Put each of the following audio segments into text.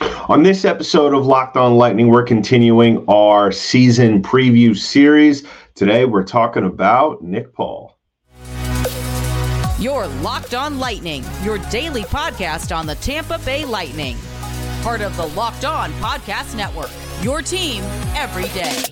On this episode of Locked On Lightning, we're continuing our season preview series. Today, we're talking about Nick Paul. Your Locked On Lightning, your daily podcast on the Tampa Bay Lightning. Part of the Locked On Podcast Network, your team every day.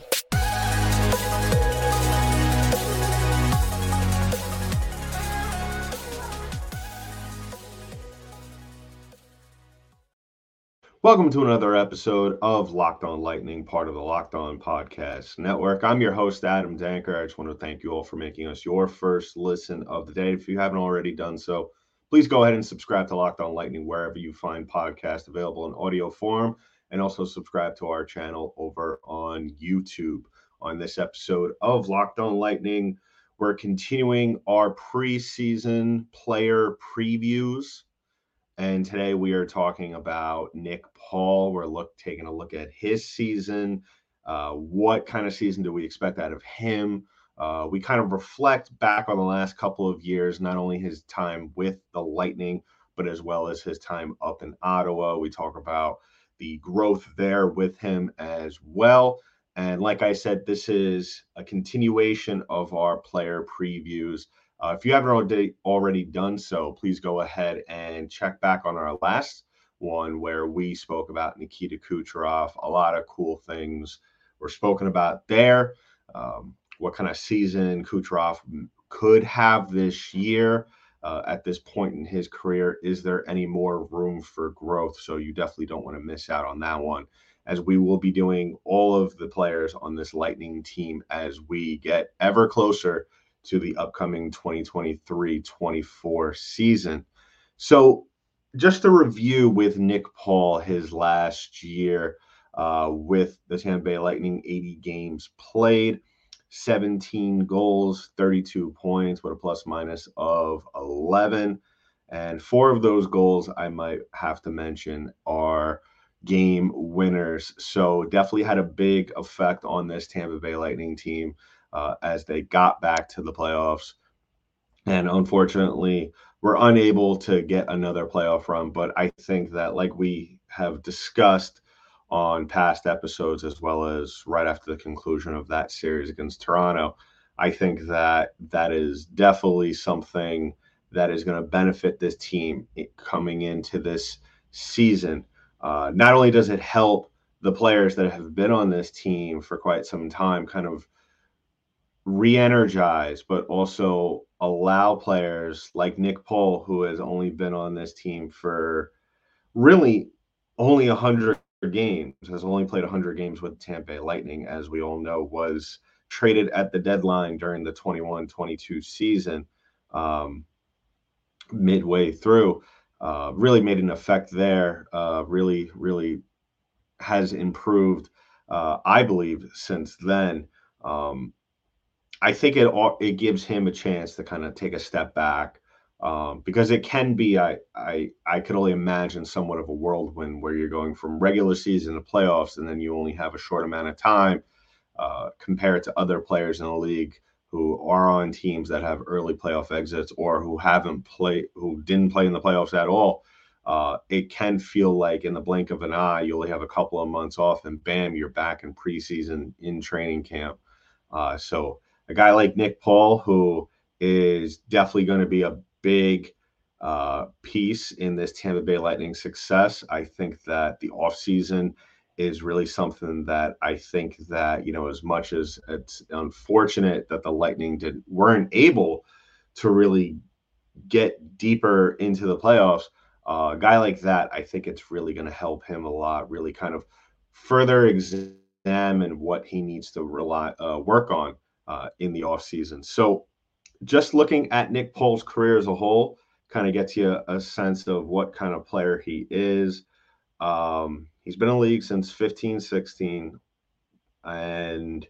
Welcome to another episode of Locked On Lightning, part of the Locked On Podcast Network. I'm your host, Adam Danker. I just want to thank you all for making us your first listen of the day. If you haven't already done so, please go ahead and subscribe to Locked On Lightning wherever you find podcasts available in audio form, and also subscribe to our channel over on YouTube. On this episode of Locked On Lightning, we're continuing our preseason player previews. And today we are talking about Nick Paul. We're look taking a look at his season. Uh, what kind of season do we expect out of him? Uh, we kind of reflect back on the last couple of years, not only his time with the Lightning, but as well as his time up in Ottawa. We talk about the growth there with him as well. And like I said, this is a continuation of our player previews. Uh, if you haven't already, already done so, please go ahead and check back on our last one where we spoke about Nikita Kucherov. A lot of cool things were spoken about there. Um, what kind of season Kucherov could have this year uh, at this point in his career. Is there any more room for growth? So you definitely don't want to miss out on that one, as we will be doing all of the players on this Lightning team as we get ever closer to the upcoming 2023 24 season. So, just a review with Nick Paul, his last year uh, with the Tampa Bay Lightning, 80 games played, 17 goals, 32 points with a plus minus of 11. And four of those goals I might have to mention are game winners. So definitely had a big effect on this Tampa Bay Lightning team uh, as they got back to the playoffs. And unfortunately, we're unable to get another playoff run. But I think that, like we have discussed on past episodes, as well as right after the conclusion of that series against Toronto, I think that that is definitely something that is going to benefit this team coming into this season. Uh, not only does it help the players that have been on this team for quite some time kind of re-energize, but also allow players like Nick Paul, who has only been on this team for really only 100 games, has only played 100 games with Tampa Bay Lightning, as we all know, was traded at the deadline during the 21 22 season, um, midway through. Uh, really made an effect there. Uh, really, really has improved, uh, I believe, since then. Um, I think it it gives him a chance to kind of take a step back um, because it can be I I I could only imagine somewhat of a whirlwind where you're going from regular season to playoffs and then you only have a short amount of time uh, compared to other players in the league who are on teams that have early playoff exits or who haven't played who didn't play in the playoffs at all. Uh, it can feel like in the blink of an eye you only have a couple of months off and bam you're back in preseason in training camp. Uh, so a guy like Nick Paul, who is definitely going to be a big uh, piece in this Tampa Bay Lightning success. I think that the offseason is really something that I think that, you know, as much as it's unfortunate that the Lightning didn't weren't able to really get deeper into the playoffs, uh, a guy like that, I think it's really going to help him a lot, really kind of further examine what he needs to rely uh, work on uh, in the offseason. So, just looking at Nick Paul's career as a whole kind of gets you a, sense of what kind of player he is. Um, he's been in the league since 15, 16, and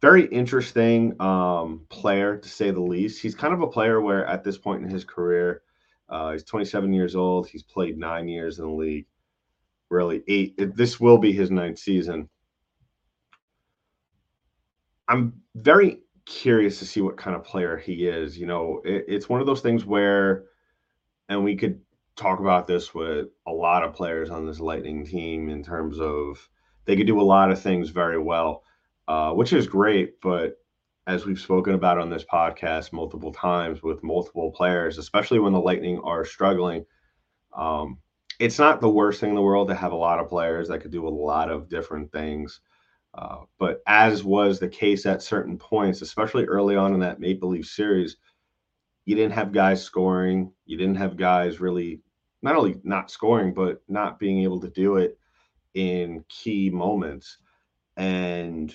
very interesting um, player to say the least. He's kind of a player where at this point in his career, uh, he's 27 years old. He's played nine years in the league, really eight. This will be his ninth season. I'm very curious to see what kind of player he is. You know, it, it's one of those things where, and we could talk about this with a lot of players on this Lightning team in terms of they could do a lot of things very well, uh, which is great. But as we've spoken about on this podcast multiple times with multiple players, especially when the Lightning are struggling, um, it's not the worst thing in the world to have a lot of players that could do a lot of different things. Uh, but as was the case at certain points, especially early on in that Maple Leaf series, you didn't have guys scoring. You didn't have guys really not only not scoring, but not being able to do it in key moments. And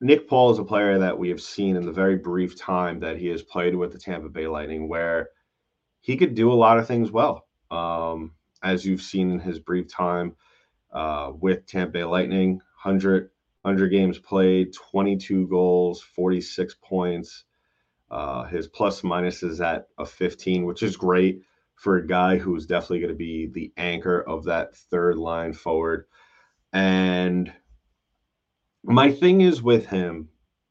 Nick Paul is a player that we have seen in the very brief time that he has played with the Tampa Bay Lightning, where he could do a lot of things well. Um, as you've seen in his brief time uh, with Tampa Bay Lightning, 100, 100 games played, 22 goals, 46 points. Uh, his plus minus is at a 15, which is great for a guy who's definitely going to be the anchor of that third line forward. And my thing is with him,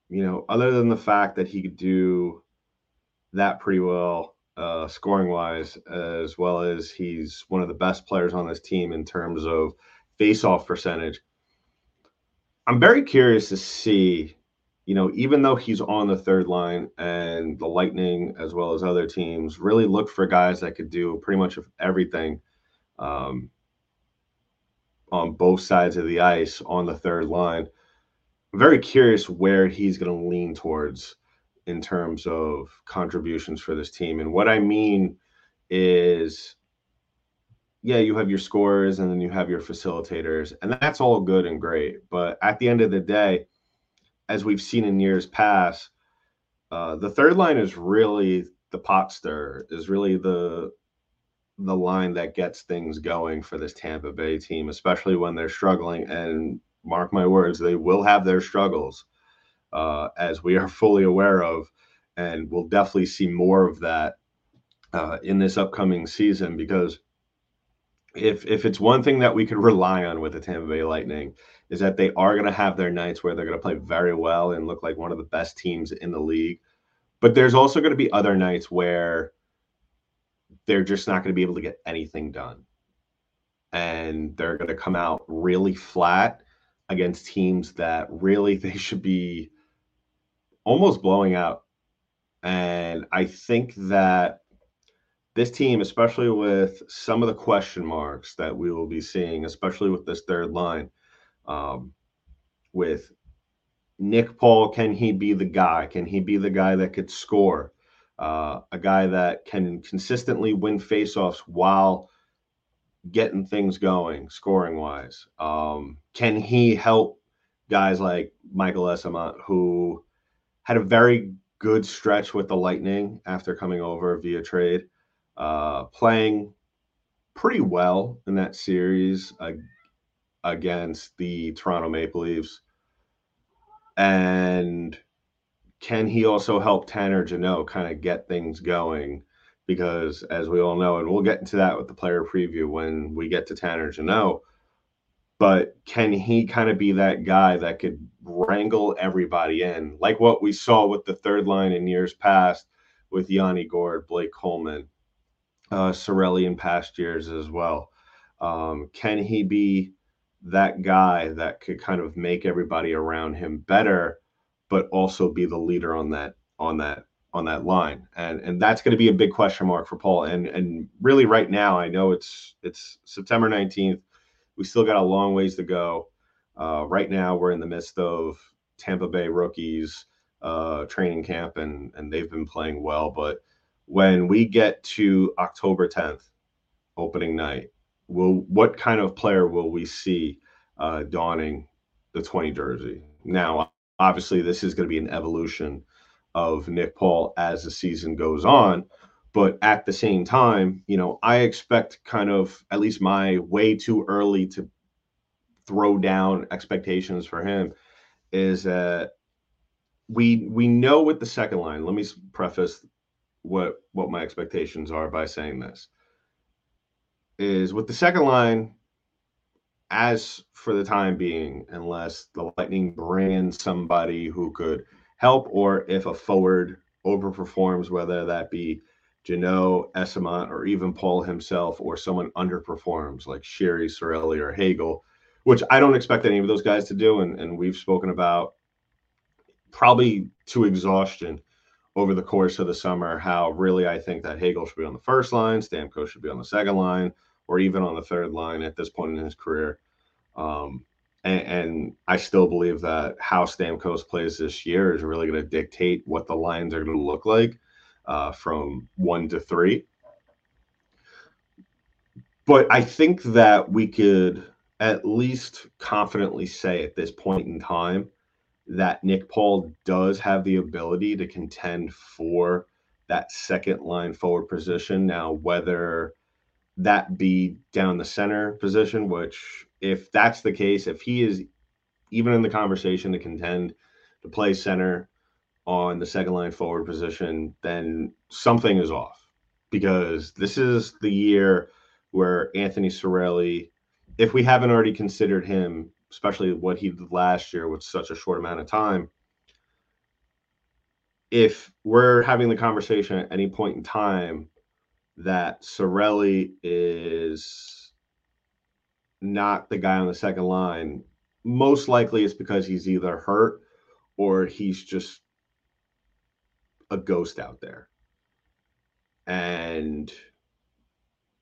you know, other than the fact that he could do that pretty well uh, scoring wise, as well as he's one of the best players on this team in terms of face off percentage. I'm very curious to see you know, even though he's on the third line and the Lightning, as well as other teams, really look for guys that could do pretty much everything um, on both sides of the ice on the third line. I'm very curious where he's going to lean towards in terms of contributions for this team. And what I mean is, yeah, you have your scorers and then you have your facilitators, and that's all good and great. But at the end of the day, as we've seen in years past, uh, the third line is really the pot stir, is really the the line that gets things going for this Tampa Bay team, especially when they're struggling. And mark my words, they will have their struggles, uh, as we are fully aware of, and we'll definitely see more of that uh, in this upcoming season because if if it's one thing that we could rely on with the Tampa Bay Lightning is that they are going to have their nights where they're going to play very well and look like one of the best teams in the league. But there's also going to be other nights where they're just not going to be able to get anything done. And they're going to come out really flat against teams that really they should be almost blowing out. And I think that this team, especially with some of the question marks that we will be seeing, especially with this third line, um, with Nick Paul, can he be the guy? Can he be the guy that could score? Uh, a guy that can consistently win faceoffs while getting things going, scoring wise. Um, can he help guys like Michael Eyssimont, who had a very good stretch with the Lightning after coming over via trade, uh, playing pretty well in that series. Uh, against the Toronto Maple Leafs? And can he also help Tanner Jeannot kind of get things going? Because as we all know, and we'll get into that with the player preview when we get to Tanner Jeannot, but can he kind of be that guy that could wrangle everybody in, like what we saw with the third line in years past with Yanni Gourde, Blake Coleman, uh, Cirelli in past years as well? Um, can he be that guy that could kind of make everybody around him better, but also be the leader on that on that on that line. And and that's going to be a big question mark for Paul. And and really right now, I know it's it's September 19th. We still got a long ways to go. Uh, right now, we're in the midst of Tampa Bay rookies uh, training camp, and and they've been playing well. But when we get to October 10th, opening night, will what kind of player will we see uh, donning the 20 jersey? Now, obviously, this is going to be an evolution of Nick Paul as the season goes on. But at the same time, you know, I expect kind of at least my way too early to throw down expectations for him is that we we know with the second line. Let me preface what what my expectations are by saying this is with the second line, as for the time being, unless the Lightning in somebody who could help, or if a forward overperforms, whether that be Jeannot, Eyssimont, or even Paul himself, or someone underperforms like Sheary, Cirelli, or Hagel, which I don't expect any of those guys to do. And, and we've spoken about probably to exhaustion over the course of the summer how really I think that Hagel should be on the first line, Stamkos should be on the second line, or even on the third line at this point in his career. Um, and, and, I still believe that how Stamkos plays this year is really going to dictate what the lines are going to look like uh, from one to three. But I think that we could at least confidently say at this point in time that Nick Paul does have the ability to contend for that second line forward position. Now, whether that be down the center position, which, if that's the case, if he is even in the conversation to contend to play center on the second line forward position, then something is off because this is the year where Anthony Cirelli, if we haven't already considered him, especially what he did last year with such a short amount of time, if we're having the conversation at any point in time that Cirelli is not the guy on the second line, most likely it's because he's either hurt or he's just a ghost out there. And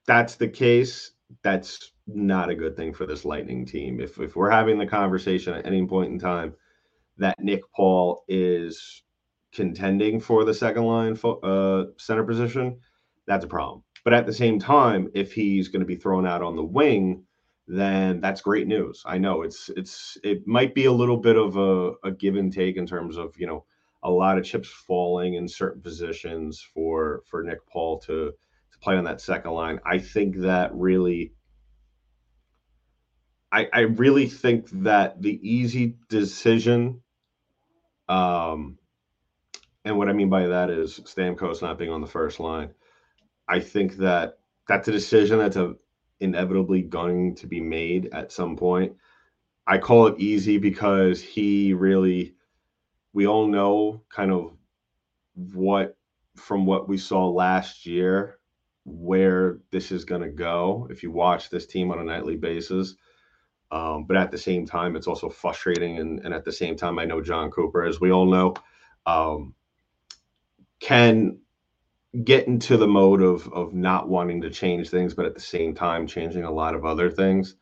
that's the case. That's not a good thing for this Lightning team. If if we're having the conversation at any point in time that Nick Paul is contending for the second line uh, center position, that's a problem. But at the same time, if he's going to be thrown out on the wing, then that's great news. I know it's it's it might be a little bit of a, a give and take in terms of you know a lot of chips falling in certain positions for for Nick Paul to to play on that second line. I think that really I, I really think that the easy decision um and what I mean by that is Stamkos not being on the first line. I think that that's a decision that's a, inevitably going to be made at some point. I call it easy because he really we all know kind of what from what we saw last year where this is going to go if you watch this team on a nightly basis. Um, but at the same time, it's also frustrating. And, and, at the same time, I know Jon Cooper, as we all know, um, can get into the mode of, of not wanting to change things, but at the same time, changing a lot of other things.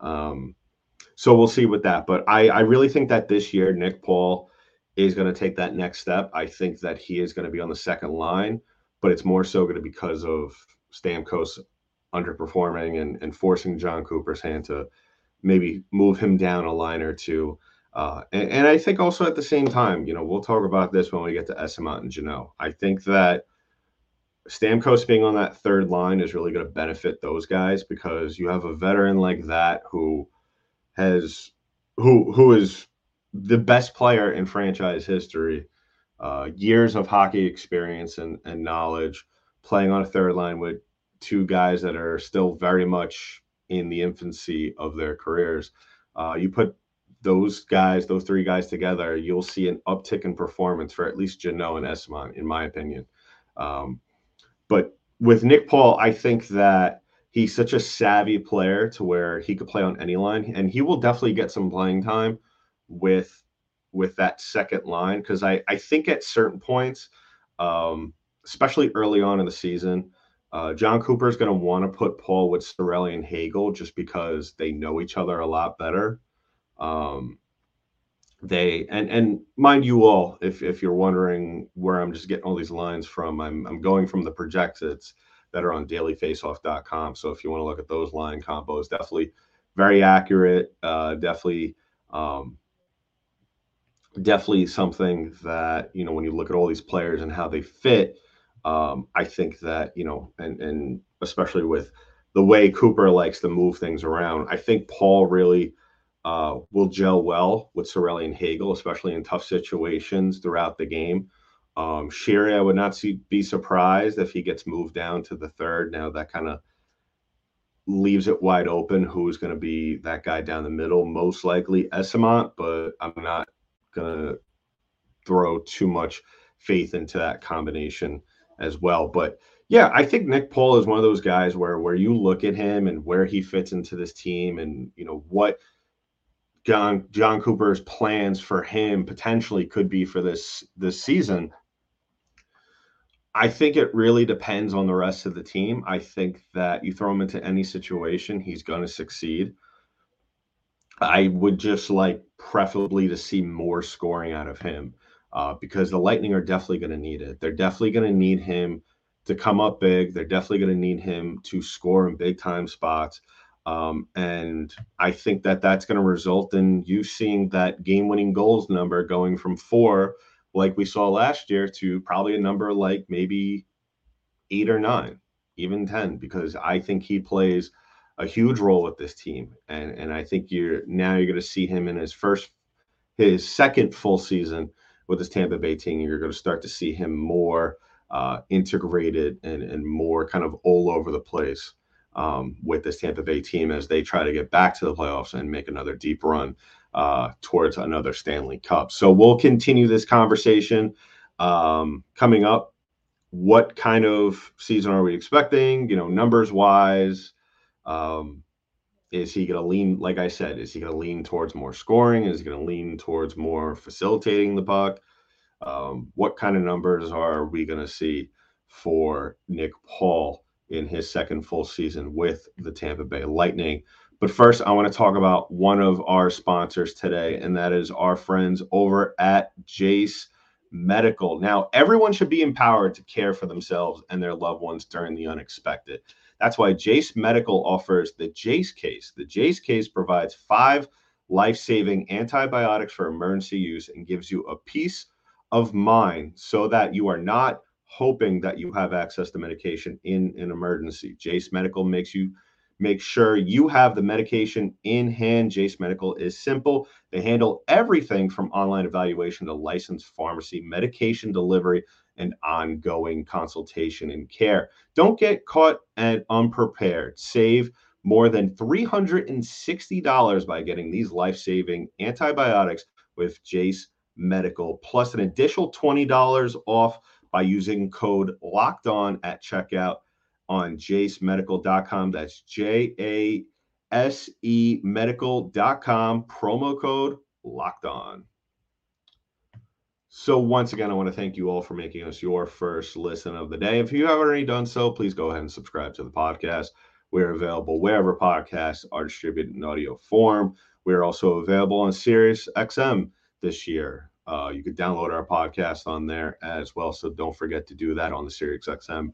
Um, so we'll see with that. But I, I really think that this year, Nick Paul is going to take that next step. I think that he is going to be on the second line, but it's more so going to be because of Stamkos underperforming and, and forcing Jon Cooper's hand to maybe move him down a line or two. Uh, and, and, I think also at the same time, you know, we'll talk about this when we get to Eyssimont and Jeannot. I think that Stamkos being on that third line is really going to benefit those guys because you have a veteran like that who has who who is the best player in franchise history, uh, years of hockey experience and, and knowledge, playing on a third line with two guys that are still very much in the infancy of their careers. Uh, you put those guys, those three guys together, you'll see an uptick in performance for at least Jeannot and Eyssimont, in my opinion. Um, but with Nick Paul, I think that he's such a savvy player to where he could play on any line, and he will definitely get some playing time with with that second line because I I think at certain points, um, especially early on in the season, uh, Jon Cooper is going to want to put Paul with Cirelli and Hagel just because they know each other a lot better. Um, they and and mind you all, if if you're wondering where I'm just getting all these lines from, I'm I'm going from the projected that are on dailyfaceoff.com. So if you want to look at those line combos, definitely very accurate. Uh, definitely um, definitely something that you know when you look at all these players and how they fit um, i think that you know and and especially with the way cooper likes to move things around i think paul really uh, will gel well with Cirelli and Hagel, especially in tough situations throughout the game. Um, Sheary, I would not see, be surprised if he gets moved down to the third. Now that kind of leaves it wide open who's going to be that guy down the middle. Most likely Eyssimont, but I'm not gonna throw too much faith into that combination as well. But yeah, I think Nick Paul is one of those guys where where you look at him and where he fits into this team, and you know what Jon Jon Cooper's plans for him potentially could be for this this season. I think it really depends on the rest of the team. I think that you throw him into any situation, he's going to succeed. I would just like preferably to see more scoring out of him uh, because the Lightning are definitely going to need it. They're definitely going to need him to come up big. They're definitely going to need him to score in big time spots. Um, and I think that that's going to result in you seeing that game winning goals number going from four, like we saw last year, to probably a number like maybe eight or nine, even 10, because I think he plays a huge role with this team. And, and I think you're now you're going to see him in his first, his second full season with this Tampa Bay team. You're going to start to see him more uh, integrated and, and more kind of all over the place um, with this Tampa Bay team as they try to get back to the playoffs and make another deep run uh, towards another Stanley Cup. So we'll continue this conversation um, coming up. What kind of season are we expecting? You know, numbers wise, um, is he going to lean? Like I said, is he going to lean towards more scoring? Is he going to lean towards more facilitating the puck? Um, what kind of numbers are we going to see for Nick Paul? in his second full season with the Tampa Bay Lightning. But first, I want to talk about one of our sponsors today, and that is our friends over at Jase Medical. Now, everyone should be empowered to care for themselves and their loved ones during the unexpected. That's why Jase Medical offers the Jase case. The Jase case provides five life saving antibiotics for emergency use and gives you a peace of mind so that you are not hoping that you have access to medication in an emergency. Jase Medical makes you make sure you have the medication in hand. Jase Medical is simple. They handle everything from online evaluation to licensed pharmacy, medication delivery, and ongoing consultation and care. Don't get caught and unprepared. Save more than $360 by getting these life saving antibiotics with Jase Medical, plus an additional $20 off by using code locked on at checkout on jasemedical.com. That's J A S E medical.com, promo code locked on. So, once again, I want to thank you all for making us your first listen of the day. If you haven't already done so, please go ahead and subscribe to the podcast. We're available wherever podcasts are distributed in audio form. We're also available on Sirius XM this year. Uh, you could download our podcast on there as well. So don't forget to do that on the SiriusXM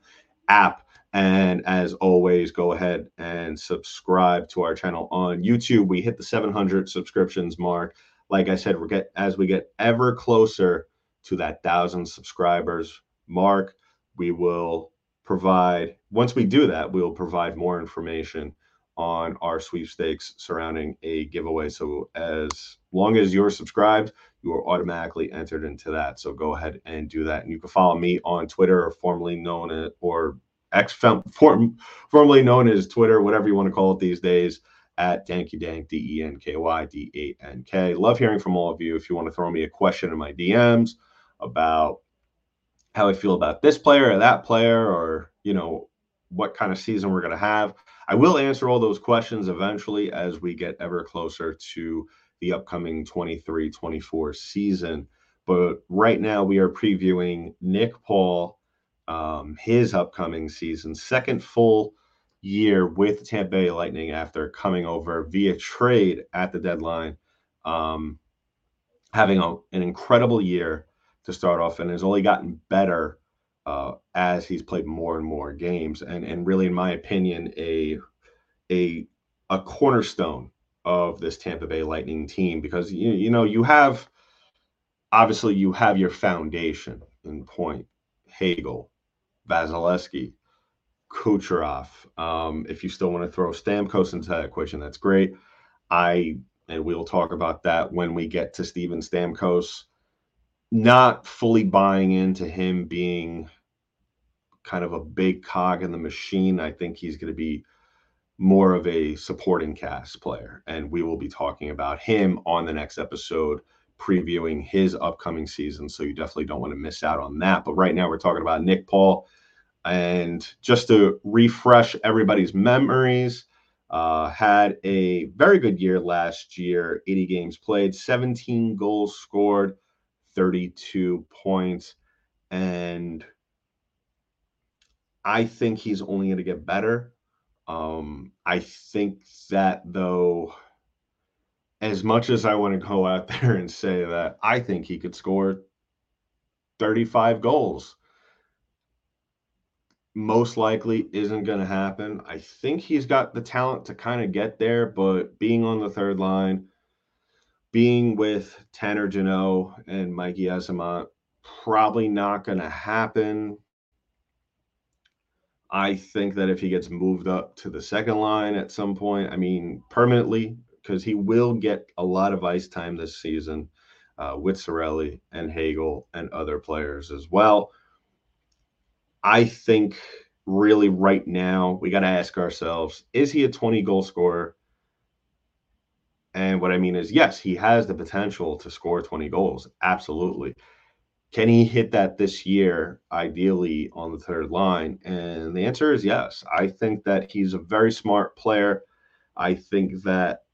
app. And as always, go ahead and subscribe to our channel on YouTube. We hit the 700 subscriptions mark. Like I said, we get as we get ever closer to that thousand subscribers mark, we will provide. Once we do that, we will provide more information on our sweepstakes surrounding a giveaway. So as long as you're subscribed, you are automatically entered into that. So go ahead and do that. And you can follow me on Twitter or formerly known as or X form, formerly known as Twitter, whatever you want to call it these days, at Danky Dank, D E N K Y D A N K. Love hearing from all of you. If you want to throw me a question in my DMs about how I feel about this player or that player, or you know what kind of season we're going to have, I will answer all those questions eventually as we get ever closer to the upcoming 23 24 season. But right now, we are previewing Nick Paul, um, his upcoming season, second full year with the Tampa Bay Lightning after coming over via trade at the deadline, um, having a, an incredible year to start off, and has only gotten better uh, as he's played more and more games, and and really, in my opinion, a a a cornerstone of this Tampa Bay Lightning team because you you know you have obviously you have your foundation in Point, Hagel, Vasilevskiy, Kucherov. Um, if you still want to throw Stamkos into that equation, that's great. I and we'll talk about that when we get to Steven Stamkos. Not fully buying into him being kind of a big cog in the machine. I think he's going to be more of a supporting cast player. And we will be talking about him on the next episode previewing his upcoming season. So you definitely don't want to miss out on that. But right now we're talking about Nick Paul. And just to refresh everybody's memories, uh, had a very good year last year 80 games played, 17 goals scored, 32 points. And I think he's only going to get better. Um, I think that though, as much as I want to go out there and say that I think he could score 35 goals, most likely isn't going to happen. I think he's got the talent to kind of get there, but being on the third line, being with Tanner Jeannot and Mikey Eyssimont, probably not going to happen. I think that if he gets moved up to the second line at some point, I mean, permanently, because he will get a lot of ice time this season uh, with Cirelli and Hagel and other players as well. I think really right now we got to ask ourselves is he a 20 goal scorer? And what I mean is, yes, he has the potential to score 20 goals. Absolutely. Can he hit that this year, ideally on the third line? And the answer is yes. I think that he's a very smart player. I think that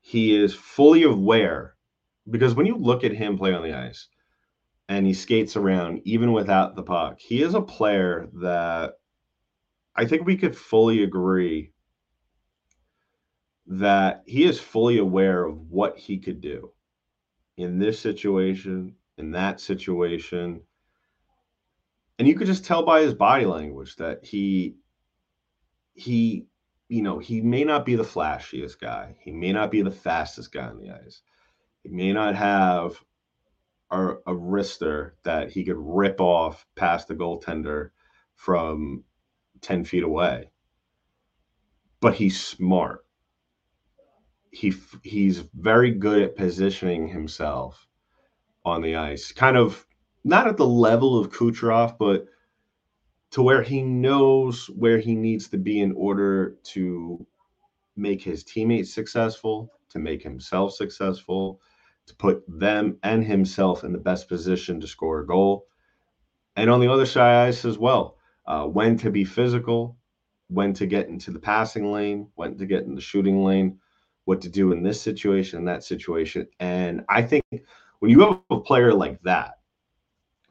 he is fully aware because when you look at him play on the ice and he skates around even without the puck, he is a player that I think we could fully agree that he is fully aware of what he could do in this situation in that situation. And you could just tell by his body language that he he you know, he may not be the flashiest guy. He may not be the fastest guy on the ice. He may not have a, a wrister that he could rip off past the goaltender from 10 feet away. But he's smart. He he's very good at positioning himself on the ice. Kind of not at the level of Kucherov, but to where he knows where he needs to be in order to make his teammates successful, to make himself successful, to put them and himself in the best position to score a goal. And on the other side ice as well, uh, when to be physical, when to get into the passing lane, when to get in the shooting lane, what to do in this situation, that situation. And I think when you have a player like that,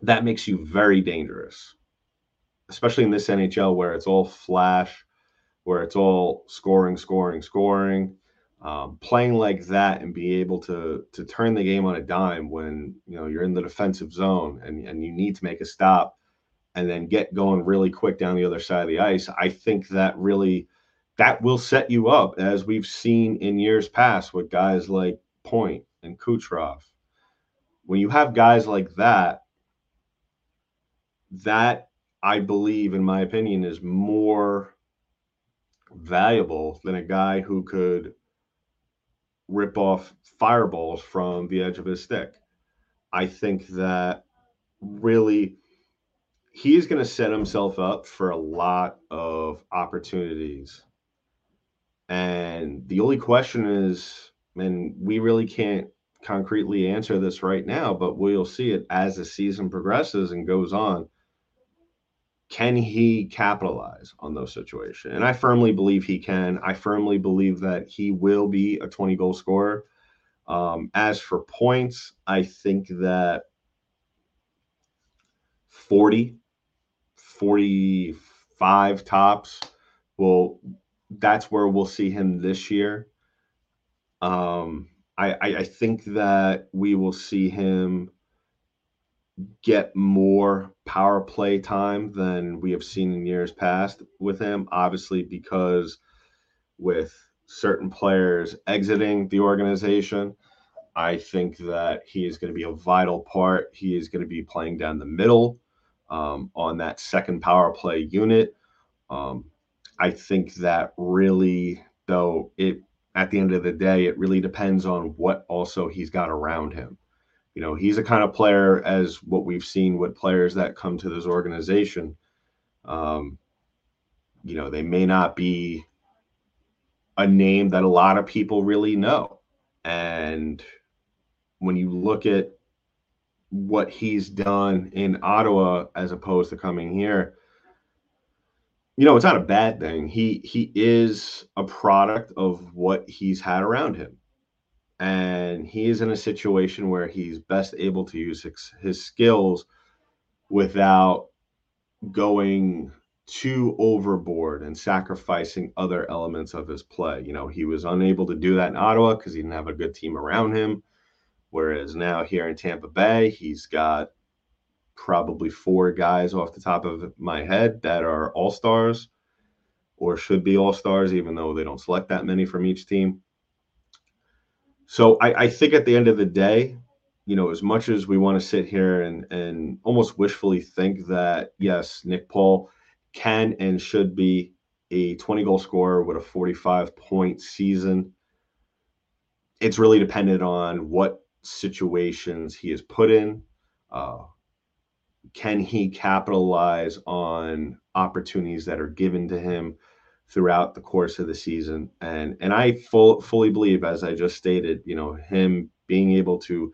that makes you very dangerous, especially in this NHL where it's all flash, where it's all scoring, scoring, scoring. Um, playing like that and be able to to turn the game on a dime when you know you're in the defensive zone and, and you need to make a stop and then get going really quick down the other side of the ice i think that really that will set you up as we've seen in years past with guys like point and kucherov. When you have guys like that, that I believe, in my opinion, is more valuable than a guy who could rip off fireballs from the edge of his stick. I think that really he is going to set himself up for a lot of opportunities. And the only question is, and we really can't concretely answer this right now, but we'll see it as the season progresses and goes on. Can he capitalize on those situations? And I firmly believe he can. I firmly believe that he will be a 20 goal scorer. Um, as for points, I think that 40, 45 tops will that's where we'll see him this year. Um, I, I, think that we will see him get more power play time than we have seen in years past with him. Obviously, because with certain players exiting the organization, I think that he is going to be a vital part. He is going to be playing down the middle um, on that second power play unit. Um, I think that really, though, it at the end of the day, it really depends on what also he's got around him. You know, he's a kind of player as what we've seen with players that come to this organization. Um, you know, they may not be a name that a lot of people really know. And when you look at what he's done in Ottawa as opposed to coming here, you know, it's not a bad thing. He he is a product of what he's had around him. And he is in a situation where he's best able to use his, his skills without going too overboard and sacrificing other elements of his play. You know, he was unable to do that in Ottawa because he didn't have a good team around him. Whereas now here in Tampa Bay, he's got probably four guys off the top of my head that are all stars or should be all stars, even though they don't select that many from each team. So I, I think at the end of the day, you know, as much as we want to sit here and and almost wishfully think that yes, Nick Paul can and should be a 20 goal scorer with a 45 point season. It's really dependent on what situations he is put in. Uh, can he capitalize on opportunities that are given to him throughout the course of the season? And and I full, fully believe, as I just stated, you know, him being able to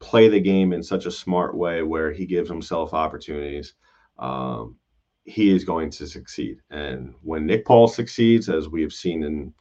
play the game in such a smart way where he gives himself opportunities. Um, he is going to succeed. And when Nick Paul succeeds, as we have seen in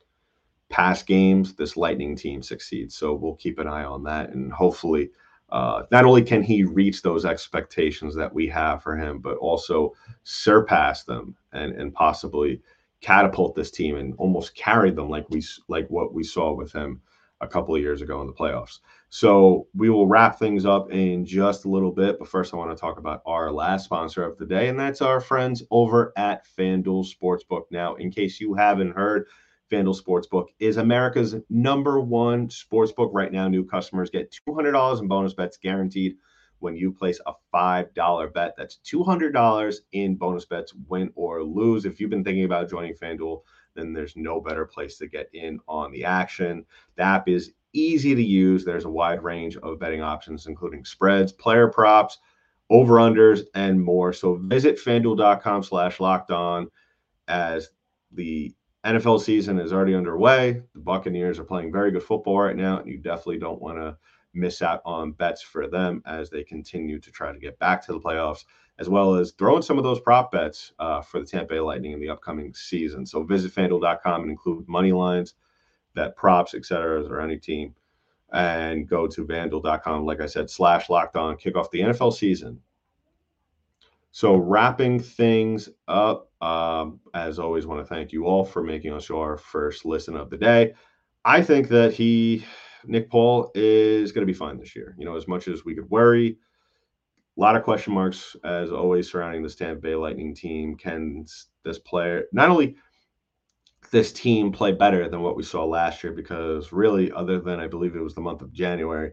past games, this Lightning team succeeds. So we'll keep an eye on that. And hopefully, uh, not only can he reach those expectations that we have for him, but also surpass them and, and possibly catapult this team and almost carry them like we like what we saw with him a couple of years ago in the playoffs. So we will wrap things up in just a little bit. But first, I want to talk about our last sponsor of the day, and that's our friends over at FanDuel Sportsbook. Now, in case you haven't heard, FanDuel Sportsbook is America's number one sportsbook right now. New customers get $200 in bonus bets guaranteed when you place a $5 bet. That's $200 in bonus bets, win or lose. If you've been thinking about joining FanDuel, then there's no better place to get in on the action. The app is easy to use. There's a wide range of betting options, including spreads, player props, over unders, and more. So visit fanduel.com slash locked on as the NFL season is already underway. The Buccaneers are playing very good football right now, and you definitely don't want to miss out on bets for them as they continue to try to get back to the playoffs as well as throwing some of those prop bets uh, for the Tampa Bay Lightning in the upcoming season. So visit fanduel.com and include money lines, that props, etc., or any team, and go to fanduel.com, like I said, slash locked on, kick off the NFL season. So wrapping things up, um, as always, want to thank you all for making us your first listen of the day. I think that he, Nick Paul, is going to be fine this year. You know, as much as we could worry, a lot of question marks as always surrounding this Tampa Bay Lightning team. Can this player not only this team play better than what we saw last year? Because really, other than I believe it was the month of January,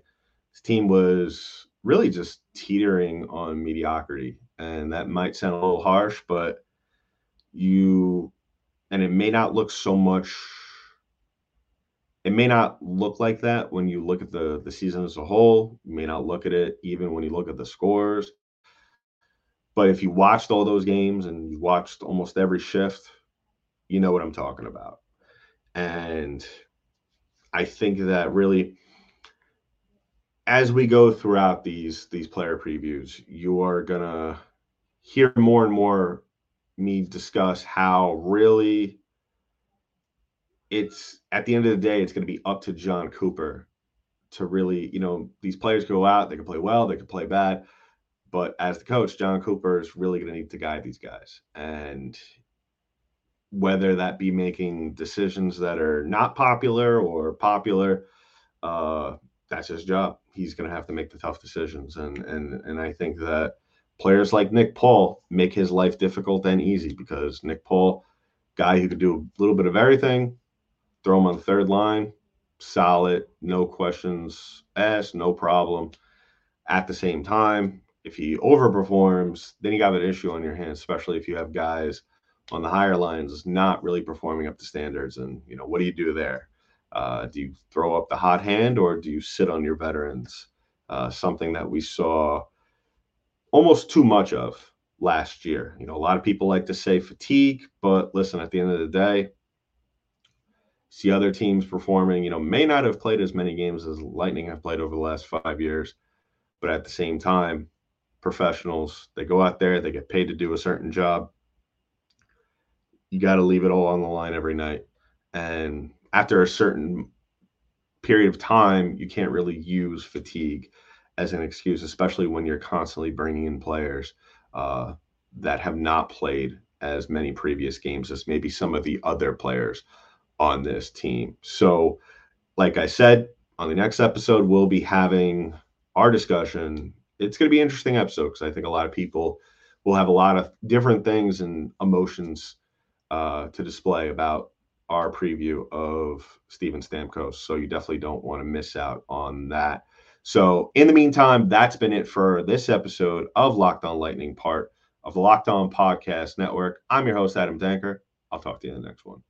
this team was really just teetering on mediocrity. And that might sound a little harsh, but you and it may not look so much it may not look like that when you look at the the season as a whole. You may not look at it even when you look at the scores. But if you watched all those games and you watched almost every shift, you know what I'm talking about. And I think that really as we go throughout these these player previews, you are gonna hear more and more me discuss how really it's at the end of the day, it's going to be up to Jon Cooper to really, you know, these players go out, they can play well, they can play bad. But as the coach, Jon Cooper is really going to need to guide these guys. And whether that be making decisions that are not popular or popular, uh, that's his job. He's going to have to make the tough decisions. And and and I think that players like Nick Paul make his life difficult and easy because Nick Paul, guy who could do a little bit of everything, throw him on the third line, solid, no questions asked, no problem. At the same time, if he overperforms, then you got an issue on your hands, especially if you have guys on the higher lines not really performing up to standards. And you know, what do you do there? Uh, do you throw up the hot hand or do you sit on your veterans? Uh, something that we saw almost too much of last year. You know, a lot of people like to say fatigue, but listen, at the end of the day, see other teams performing. You know, may not have played as many games as Lightning have played over the last five years, but at the same time, professionals, they go out there, they get paid to do a certain job. You got to leave it all on the line every night. And after a certain period of time, you can't really use fatigue as an excuse, especially when you're constantly bringing in players uh, that have not played as many previous games as maybe some of the other players on this team. So, like I said, on the next episode, we'll be having our discussion. It's going to be an interesting episode because I think a lot of people will have a lot of different things and emotions uh, to display about our preview of Steven Stamkos. So you definitely don't want to miss out on that. So in the meantime, that's been it for this episode of Locked On Lightning, part of the Locked On Podcast Network. I'm your host, Adam Danker. I'll talk to you in the next one.